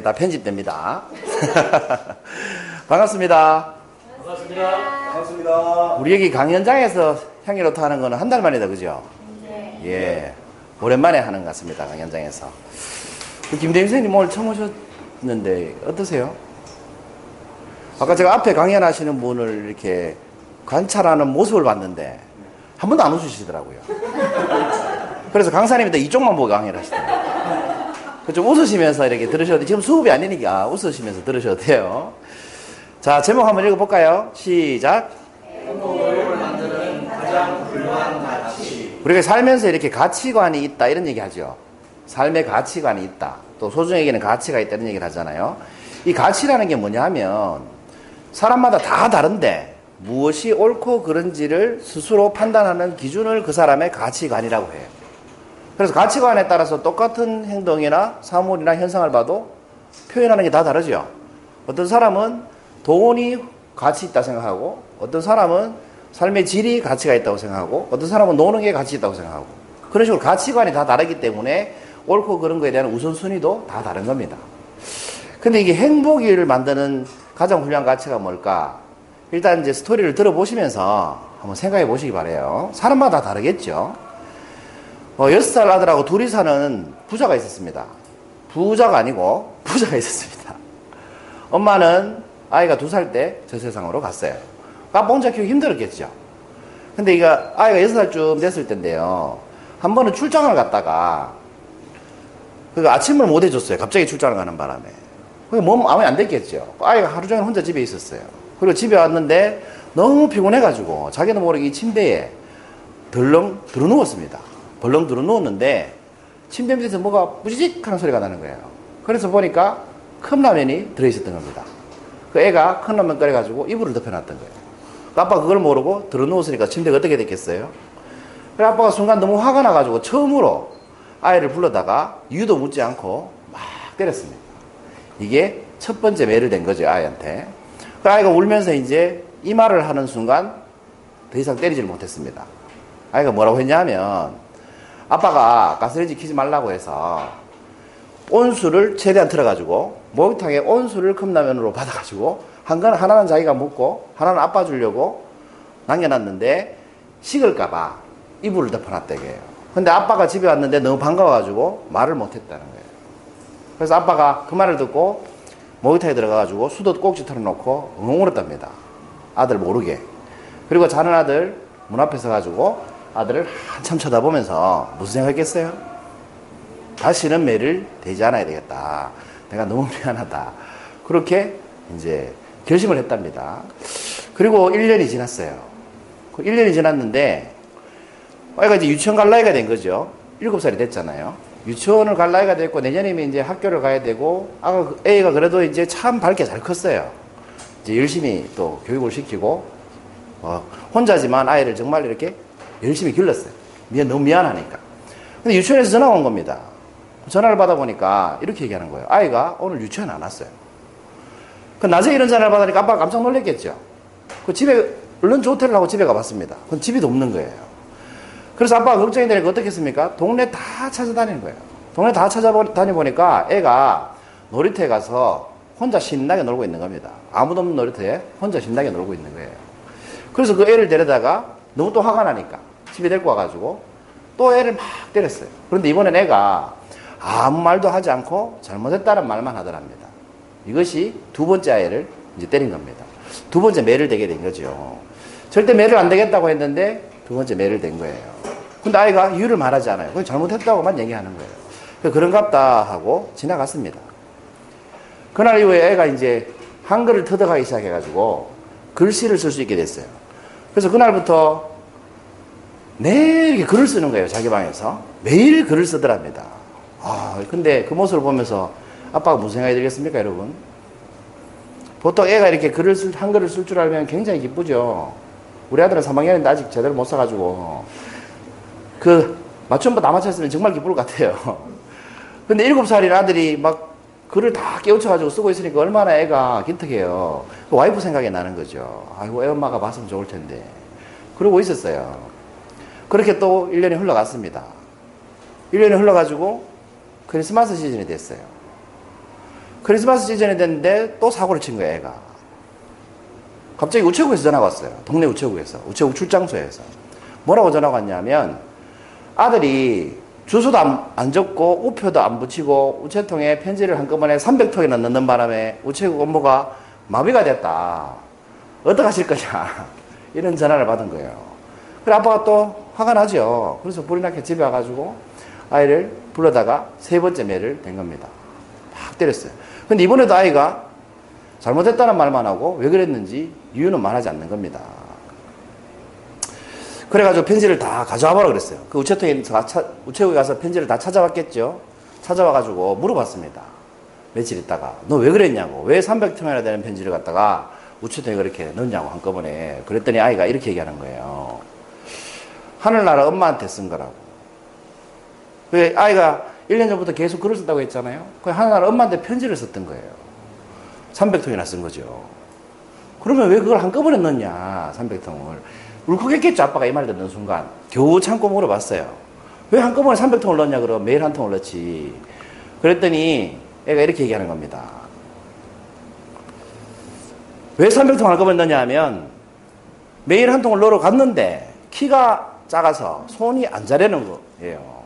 다 편집됩니다. 반갑습니다. 반갑습니다. 반갑습니다. 우리 여기 강연장에서 향기로트 하는 거는 한 달 만이다, 그죠? 예. 오랜만에 하는 것 같습니다, 강연장에서. 그 김대민 선생님 오늘 처음 오셨는데 어떠세요? 아까 제가 앞에 강연하시는 분을 이렇게 관찰하는 모습을 봤는데 한 번도 안 웃으시더라고요. 그래서 강사님도 이쪽만 보고 강연을 하시더라고요. 그좀 웃으시면서 이렇게 들으셔도 돼. 지금 수업이 아니니까 웃으시면서 들으셔도 돼요. 자, 제목 한번 읽어볼까요? 시작. 우리가 살면서 이렇게 가치관이 있다 이런 얘기 하죠. 삶의 가치관이 있다. 또 소중에게는 가치가 있다 이런 얘기를 하잖아요. 이 가치라는 게 뭐냐면 사람마다 다 다른데 무엇이 옳고 그른지를 스스로 판단하는 기준을 그 사람의 가치관이라고 해요. 그래서 가치관에 따라서 똑같은 행동이나 사물이나 현상을 봐도 표현하는 게 다 다르죠. 어떤 사람은 돈이 가치 있다 생각하고 어떤 사람은 삶의 질이 가치가 있다고 생각하고 어떤 사람은 노는 게 가치 있다고 생각하고 그런 식으로 가치관이 다 다르기 때문에 옳고 그런 거에 대한 우선순위도 다 다른 겁니다. 근데 이게 행복을 만드는 가장 훌륭한 가치가 뭘까? 일단 이제 스토리를 들어보시면서 한번 생각해 보시기 바래요. 사람마다 다르겠죠. 어, 6살 아들하고 둘이 사는 부자가 있었습니다. 부자가 아니고 부자가 있었습니다. 엄마는 아이가 두 살 때 저 세상으로 갔어요. 아빠 혼자 키우기 힘들었겠죠. 근데 이거 아이가 6살쯤 됐을 텐데요. 한 번은 출장을 갔다가 그 아침을 못 해줬어요. 갑자기 출장을 가는 바람에. 그게 몸 아무 안 됐겠죠. 아이가 하루 종일 혼자 집에 있었어요. 그리고 집에 왔는데 너무 피곤해가지고 자기도 모르게 이 침대에 덜렁 들어 누웠습니다. 벌렁 들어 누웠는데 침대 밑에서 뭐가 뿌지직 하는 소리가 나는 거예요. 그래서 보니까 컵라면이 들어있었던 겁니다. 그 애가 컵라면 끓여가지고 이불을 덮여놨던 거예요. 그 아빠가 그걸 모르고 들어 누웠으니까 침대가 어떻게 됐겠어요? 그래 아빠가 순간 너무 화가 나가지고 처음으로 아이를 불러다가 이유도 묻지 않고 막 때렸습니다. 이게 첫 번째 매를 된 거죠, 아이한테. 그 아이가 울면서 이제 이 말을 하는 순간 더 이상 때리지를 못했습니다. 아이가 뭐라고 했냐면 아빠가 가스레인지 키지 말라고 해서 온수를 최대한 틀어가지고 목욕탕에 온수를 컵라면으로 받아가지고 한 건 하나는 자기가 먹고 하나는 아빠 주려고 남겨놨는데 식을까봐 이불을 덮어놨다고 해요. 근데 아빠가 집에 왔는데 너무 반가워가지고 말을 못했다는 거예요. 그래서 아빠가 그 말을 듣고 목욕탕에 들어가가지고 수도 꼭지 털어놓고 엉엉 울었답니다. 아들 모르게. 그리고 자는 아들 문 앞에 서 가지고 아들을 한참 쳐다보면서 무슨 생각했겠어요? 다시는 매를 대지 않아야 되겠다. 내가 너무 미안하다. 그렇게 이제 결심을 했답니다. 그리고 1년이 지났어요. 1년이 그 지났는데, 아이가 이제 유치원 갈 나이가 된 거죠. 7살이 됐잖아요. 유치원을 갈 나이가 됐고, 내년이면 이제 학교를 가야 되고, 아, 애가 그래도 이제 참 밝게 잘 컸어요. 이제 열심히 또 교육을 시키고, 어, 혼자지만 아이를 정말 이렇게 열심히 길렀어요. 미안, 너무 미안하니까. 근데 유치원에서 전화가 온 겁니다. 전화를 받아보니까 이렇게 얘기하는 거예요. 아이가 오늘 유치원 안 왔어요. 그 낮에 이런 전화를 받으니까 아빠가 깜짝 놀랐겠죠. 그 집에, 얼른 호텔을 하고 집에 가봤습니다. 그건 집에도 없는 거예요. 그래서 아빠가 걱정이 되니까 어떻게 했습니까? 동네 다 찾아다니는 거예요. 동네 다 찾아다니보니까 애가 놀이터에 가서 혼자 신나게 놀고 있는 겁니다. 아무도 없는 놀이터에 혼자 신나게 놀고 있는 거예요. 그래서 그 애를 데려다가 너무 또 화가 나니까 집에 데리고 와가지고 또 애를 막 때렸어요. 그런데 이번엔 애가 아무 말도 하지 않고 잘못했다는 말만 하더랍니다. 이것이 두 번째 아이를 이제 때린 겁니다. 두 번째 매를 대게 된 거죠. 절대 매를 안 되겠다고 했는데 두 번째 매를 된 거예요. 근데 아이가 이유를 말하지 않아요. 그냥 잘못했다고만 얘기하는 거예요. 그런갑다 하고 지나갔습니다. 그날 이후에 애가 이제 한글을 터득하기 시작해가지고 글씨를 쓸 수 있게 됐어요. 그래서 그날부터 매일 이렇게 글을 쓰는 거예요. 자기 방에서. 매일 글을 쓰더랍니다. 아, 근데 그 모습을 보면서 아빠가 무슨 생각이 들겠습니까, 여러분? 보통 애가 이렇게 글을 쓸, 한글을 쓸 줄 알면 굉장히 기쁘죠. 우리 아들은 3학년인데 아직 제대로 못 써가지고. 그, 맞춤법 다 맞췄으면 정말 기쁠 것 같아요. 근데 7살인 아들이 막 글을 다 깨우쳐가지고 쓰고 있으니까 얼마나 애가 기특해요. 그 와이프 생각이 나는 거죠. 아이고, 애 엄마가 봤으면 좋을 텐데. 그러고 있었어요. 그렇게 또 1년이 흘러갔습니다. 1년이 흘러가지고 크리스마스 시즌이 됐어요. 크리스마스 시즌이 됐는데 또 사고를 친 거야, 애가. 갑자기 우체국에서 전화가 왔어요. 동네 우체국에서. 우체국 출장소에서. 뭐라고 전화가 왔냐면 아들이 주소도 안, 안 적고 우표도 안 붙이고 우체통에 편지를 한꺼번에 300통이나 넣는 바람에 우체국 업무가 마비가 됐다. 어떡하실 거냐. 이런 전화를 받은 거예요. 그래 아빠가 또 화가 나죠. 그래서 불이 나게 집에 와가지고 아이를 불러다가 세 번째 매를 댄 겁니다. 막 때렸어요. 근데 이번에도 아이가 잘못했다는 말만 하고 왜 그랬는지 이유는 말하지 않는 겁니다. 그래가지고 편지를 다 가져와 보라 그랬어요. 그 우체통에 우체국에 가서 편지를 다 찾아왔겠죠. 찾아와가지고 물어봤습니다. 며칠 있다가 너 왜 그랬냐고 왜 300통이나 되는 편지를 갖다가 우체통에 그렇게 넣냐고 한꺼번에 그랬더니 아이가 이렇게 얘기하는 거예요. 하늘나라 엄마한테 쓴 거라고. 왜 아이가 1년 전부터 계속 글을 썼다고 했잖아요. 그 하늘나라 엄마한테 편지를 썼던 거예요. 300통이나 쓴 거죠. 그러면 왜 그걸 한꺼번에 넣냐, 300통을. 울컥했겠죠, 아빠가 이 말 듣는 순간. 겨우 참고 물어봤어요. 왜 한꺼번에 300통을 넣냐, 그럼 매일 한 통을 넣지. 그랬더니 애가 이렇게 얘기하는 겁니다. 왜 300통 한꺼번에 넣냐 하면 매일 한 통을 넣으러 갔는데 키가 작아서 손이 안 자라는 거예요.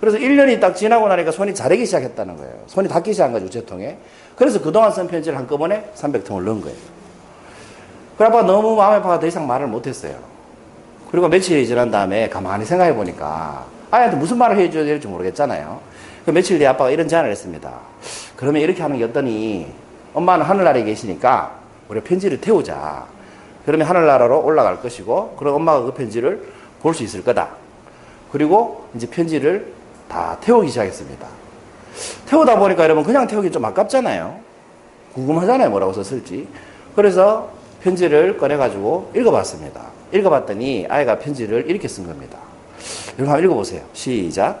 그래서 1년이 딱 지나고 나니까 손이 자르기 시작했다는 거예요. 손이 닿기 시작한 거죠, 우체통에. 그래서 그동안 쓴 편지를 한꺼번에 300통을 넣은 거예요. 그 아빠가 너무 마음이 아파서 더 이상 말을 못했어요. 그리고 며칠이 지난 다음에 가만히 생각해 보니까 아이한테 무슨 말을 해줘야 될지 모르겠잖아요. 그 며칠 뒤에 아빠가 이런 제안을 했습니다. 그러면 이렇게 하는 게 어떠니? 엄마는 하늘나라에 계시니까 우리 편지를 태우자. 그러면 하늘나라로 올라갈 것이고, 그럼 엄마가 그 편지를 볼 수 있을 거다. 그리고 이제 편지를 다 태우기 시작했습니다. 태우다 보니까 여러분 그냥 태우기 좀 아깝잖아요. 궁금하잖아요. 뭐라고 썼을지. 그래서 편지를 꺼내가지고 읽어봤습니다. 읽어봤더니 아이가 편지를 이렇게 쓴 겁니다. 여러분 한번 읽어보세요. 시작.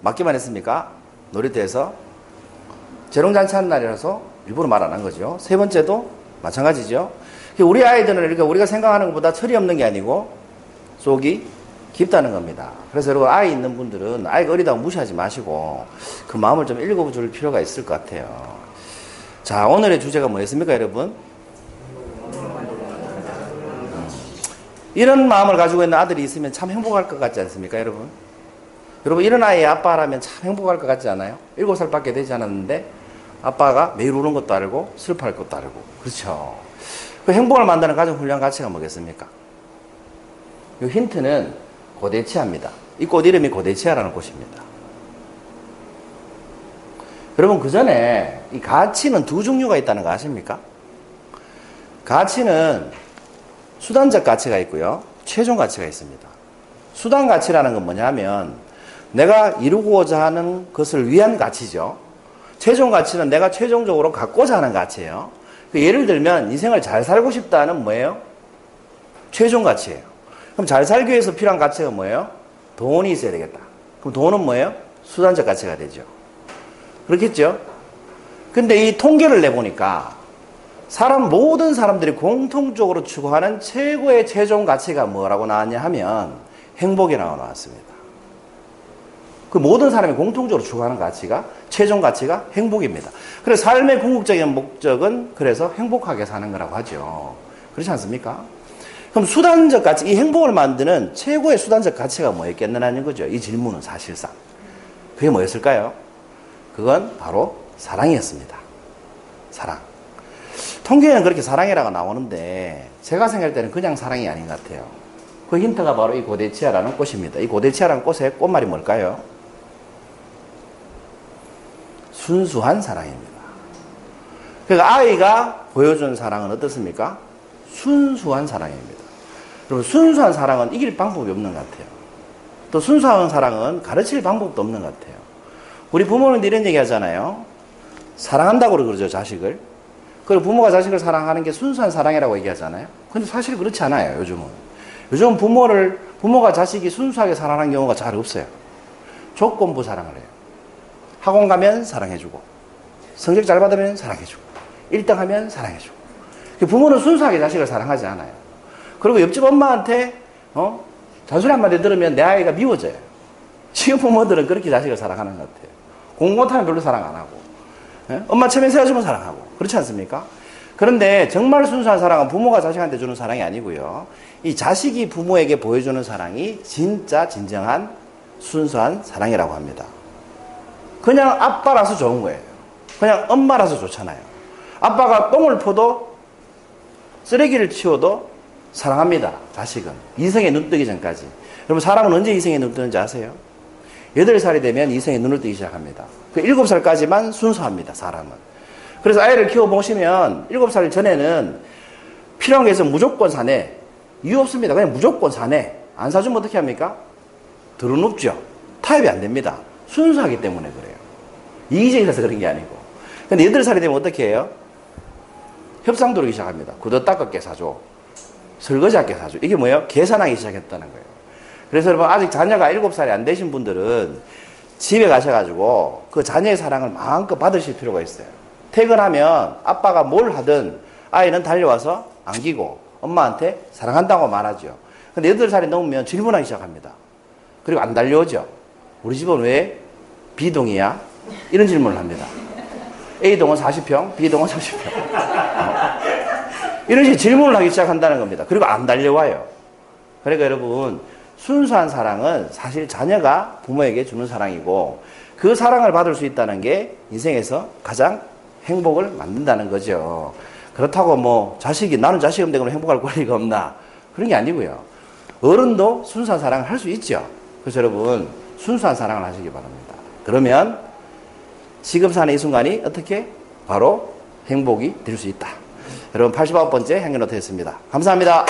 맞기만 했습니까? 놀이터에서. 재롱잔치 하는 날이라서 일부러 말 안 한 거죠. 세 번째도 마찬가지죠. 우리 아이들은 이렇게 우리가 생각하는 것보다 철이 없는 게 아니고 속이 깊다는 겁니다. 그래서 여러분 아이 있는 분들은 아이가 어리다고 무시하지 마시고 그 마음을 좀 읽어줄 필요가 있을 것 같아요. 자 오늘의 주제가 뭐였습니까 여러분? 이런 마음을 가지고 있는 아들이 있으면 참 행복할 것 같지 않습니까 여러분? 여러분 이런 아이의 아빠라면 참 행복할 것 같지 않아요? 일곱 살밖에 되지 않았는데 아빠가 매일 우는 것도 알고 슬퍼할 것도 알고 그렇죠. 그 행복을 만드는 가장 훌륭한 가치가 뭐겠습니까? 이 힌트는 고대치아입니다. 이 꽃 이름이 고대치아라는 꽃입니다. 여러분 그 전에 이 가치는 두 종류가 있다는 거 아십니까? 가치는 수단적 가치가 있고요. 최종 가치가 있습니다. 수단 가치라는 건 뭐냐면 내가 이루고자 하는 것을 위한 가치죠. 최종 가치는 내가 최종적으로 갖고자 하는 가치예요. 그 예를 들면 인생을 잘 살고 싶다는 뭐예요? 최종 가치예요. 그럼 잘 살기 위해서 필요한 가치가 뭐예요? 돈이 있어야 되겠다. 그럼 돈은 뭐예요? 수단적 가치가 되죠. 그렇겠죠? 근데 이 통계를 내보니까 사람 모든 사람들이 공통적으로 추구하는 최고의 최종 가치가 뭐라고 나왔냐 하면 행복이라고 나왔습니다. 그 모든 사람이 공통적으로 추구하는 가치가 최종 가치가 행복입니다. 그래서 삶의 궁극적인 목적은 그래서 행복하게 사는 거라고 하죠. 그렇지 않습니까? 그럼 수단적 가치, 이 행복을 만드는 최고의 수단적 가치가 뭐였겠느냐는 거죠. 이 질문은 사실상. 그게 뭐였을까요? 그건 바로 사랑이었습니다. 사랑. 통계에는 그렇게 사랑이라고 나오는데 제가 생각할 때는 그냥 사랑이 아닌 것 같아요. 그 힌트가 바로 이 고대치아라는 꽃입니다. 이 고대치아라는 꽃의 꽃말이 뭘까요? 순수한 사랑입니다. 그러니까 아이가 보여준 사랑은 어떻습니까? 순수한 사랑입니다. 여러분, 순수한 사랑은 이길 방법이 없는 것 같아요. 또 순수한 사랑은 가르칠 방법도 없는 것 같아요. 우리 부모는 이런 얘기 하잖아요. 사랑한다고 그러죠, 자식을. 그리고 부모가 자식을 사랑하는 게 순수한 사랑이라고 얘기하잖아요. 근데 사실 그렇지 않아요, 요즘은. 요즘 부모를, 부모가 자식이 순수하게 사랑하는 경우가 잘 없어요. 조건부 사랑을 해요. 학원 가면 사랑해주고, 성적 잘 받으면 사랑해주고, 1등 하면 사랑해주고. 부모는 순수하게 자식을 사랑하지 않아요. 그리고 옆집 엄마한테, 어? 잔소리 한마디 들으면 내 아이가 미워져요. 지금 부모들은 그렇게 자식을 사랑하는 것 같아요. 공부 못하면 별로 사랑 안 하고. 예? 엄마 체면 세워주면 사랑하고. 그렇지 않습니까? 그런데 정말 순수한 사랑은 부모가 자식한테 주는 사랑이 아니고요. 이 자식이 부모에게 보여주는 사랑이 진짜 진정한 순수한 사랑이라고 합니다. 그냥 아빠라서 좋은 거예요. 그냥 엄마라서 좋잖아요. 아빠가 똥을 퍼도 쓰레기를 치워도 사랑합니다. 자식은. 이성에 눈 뜨기 전까지. 여러분, 사람은 언제 이성에 눈 뜨는지 아세요? 8살이 되면 이성에 눈을 뜨기 시작합니다. 그 7살까지만 순수합니다, 사람은. 그래서 아이를 키워보시면 7살 전에는 필요한 게 있으면 무조건 사내. 이유 없습니다. 그냥 무조건 사내. 안 사주면 어떻게 합니까? 들어눕죠. 타협이 안 됩니다. 순수하기 때문에 그래요. 이기적이라서 그런 게 아니고. 근데 8살이 되면 어떻게 해요? 협상 들어오기 시작합니다. 구두 닦을게 사줘. 설거지 할게 사줘. 이게 뭐예요? 계산하기 시작했다는 거예요. 그래서 여러분 아직 자녀가 7살이 안 되신 분들은 집에 가셔가지고 그 자녀의 사랑을 마음껏 받으실 필요가 있어요. 퇴근하면 아빠가 뭘 하든 아이는 달려와서 안기고 엄마한테 사랑한다고 말하죠. 근데 8살이 넘으면 질문하기 시작합니다. 그리고 안 달려오죠. 우리 집은 왜 B동이야? 이런 질문을 합니다. A동은 40평, B동은 30평. 이런 식의 질문을 하기 시작한다는 겁니다. 그리고 안 달려와요. 그러니까 여러분, 순수한 사랑은 사실 자녀가 부모에게 주는 사랑이고 그 사랑을 받을 수 있다는 게 인생에서 가장 행복을 만든다는 거죠. 그렇다고 뭐 자식이 나는 자식 없는데 그럼 행복할 권리가 없나 그런 게 아니고요. 어른도 순수한 사랑을 할 수 있죠. 그래서 여러분 순수한 사랑을 하시기 바랍니다. 그러면 지금 사는 이 순간이 어떻게 바로 행복이 될 수 있다. 여러분 89번째 행여 노트였습니다. 감사합니다.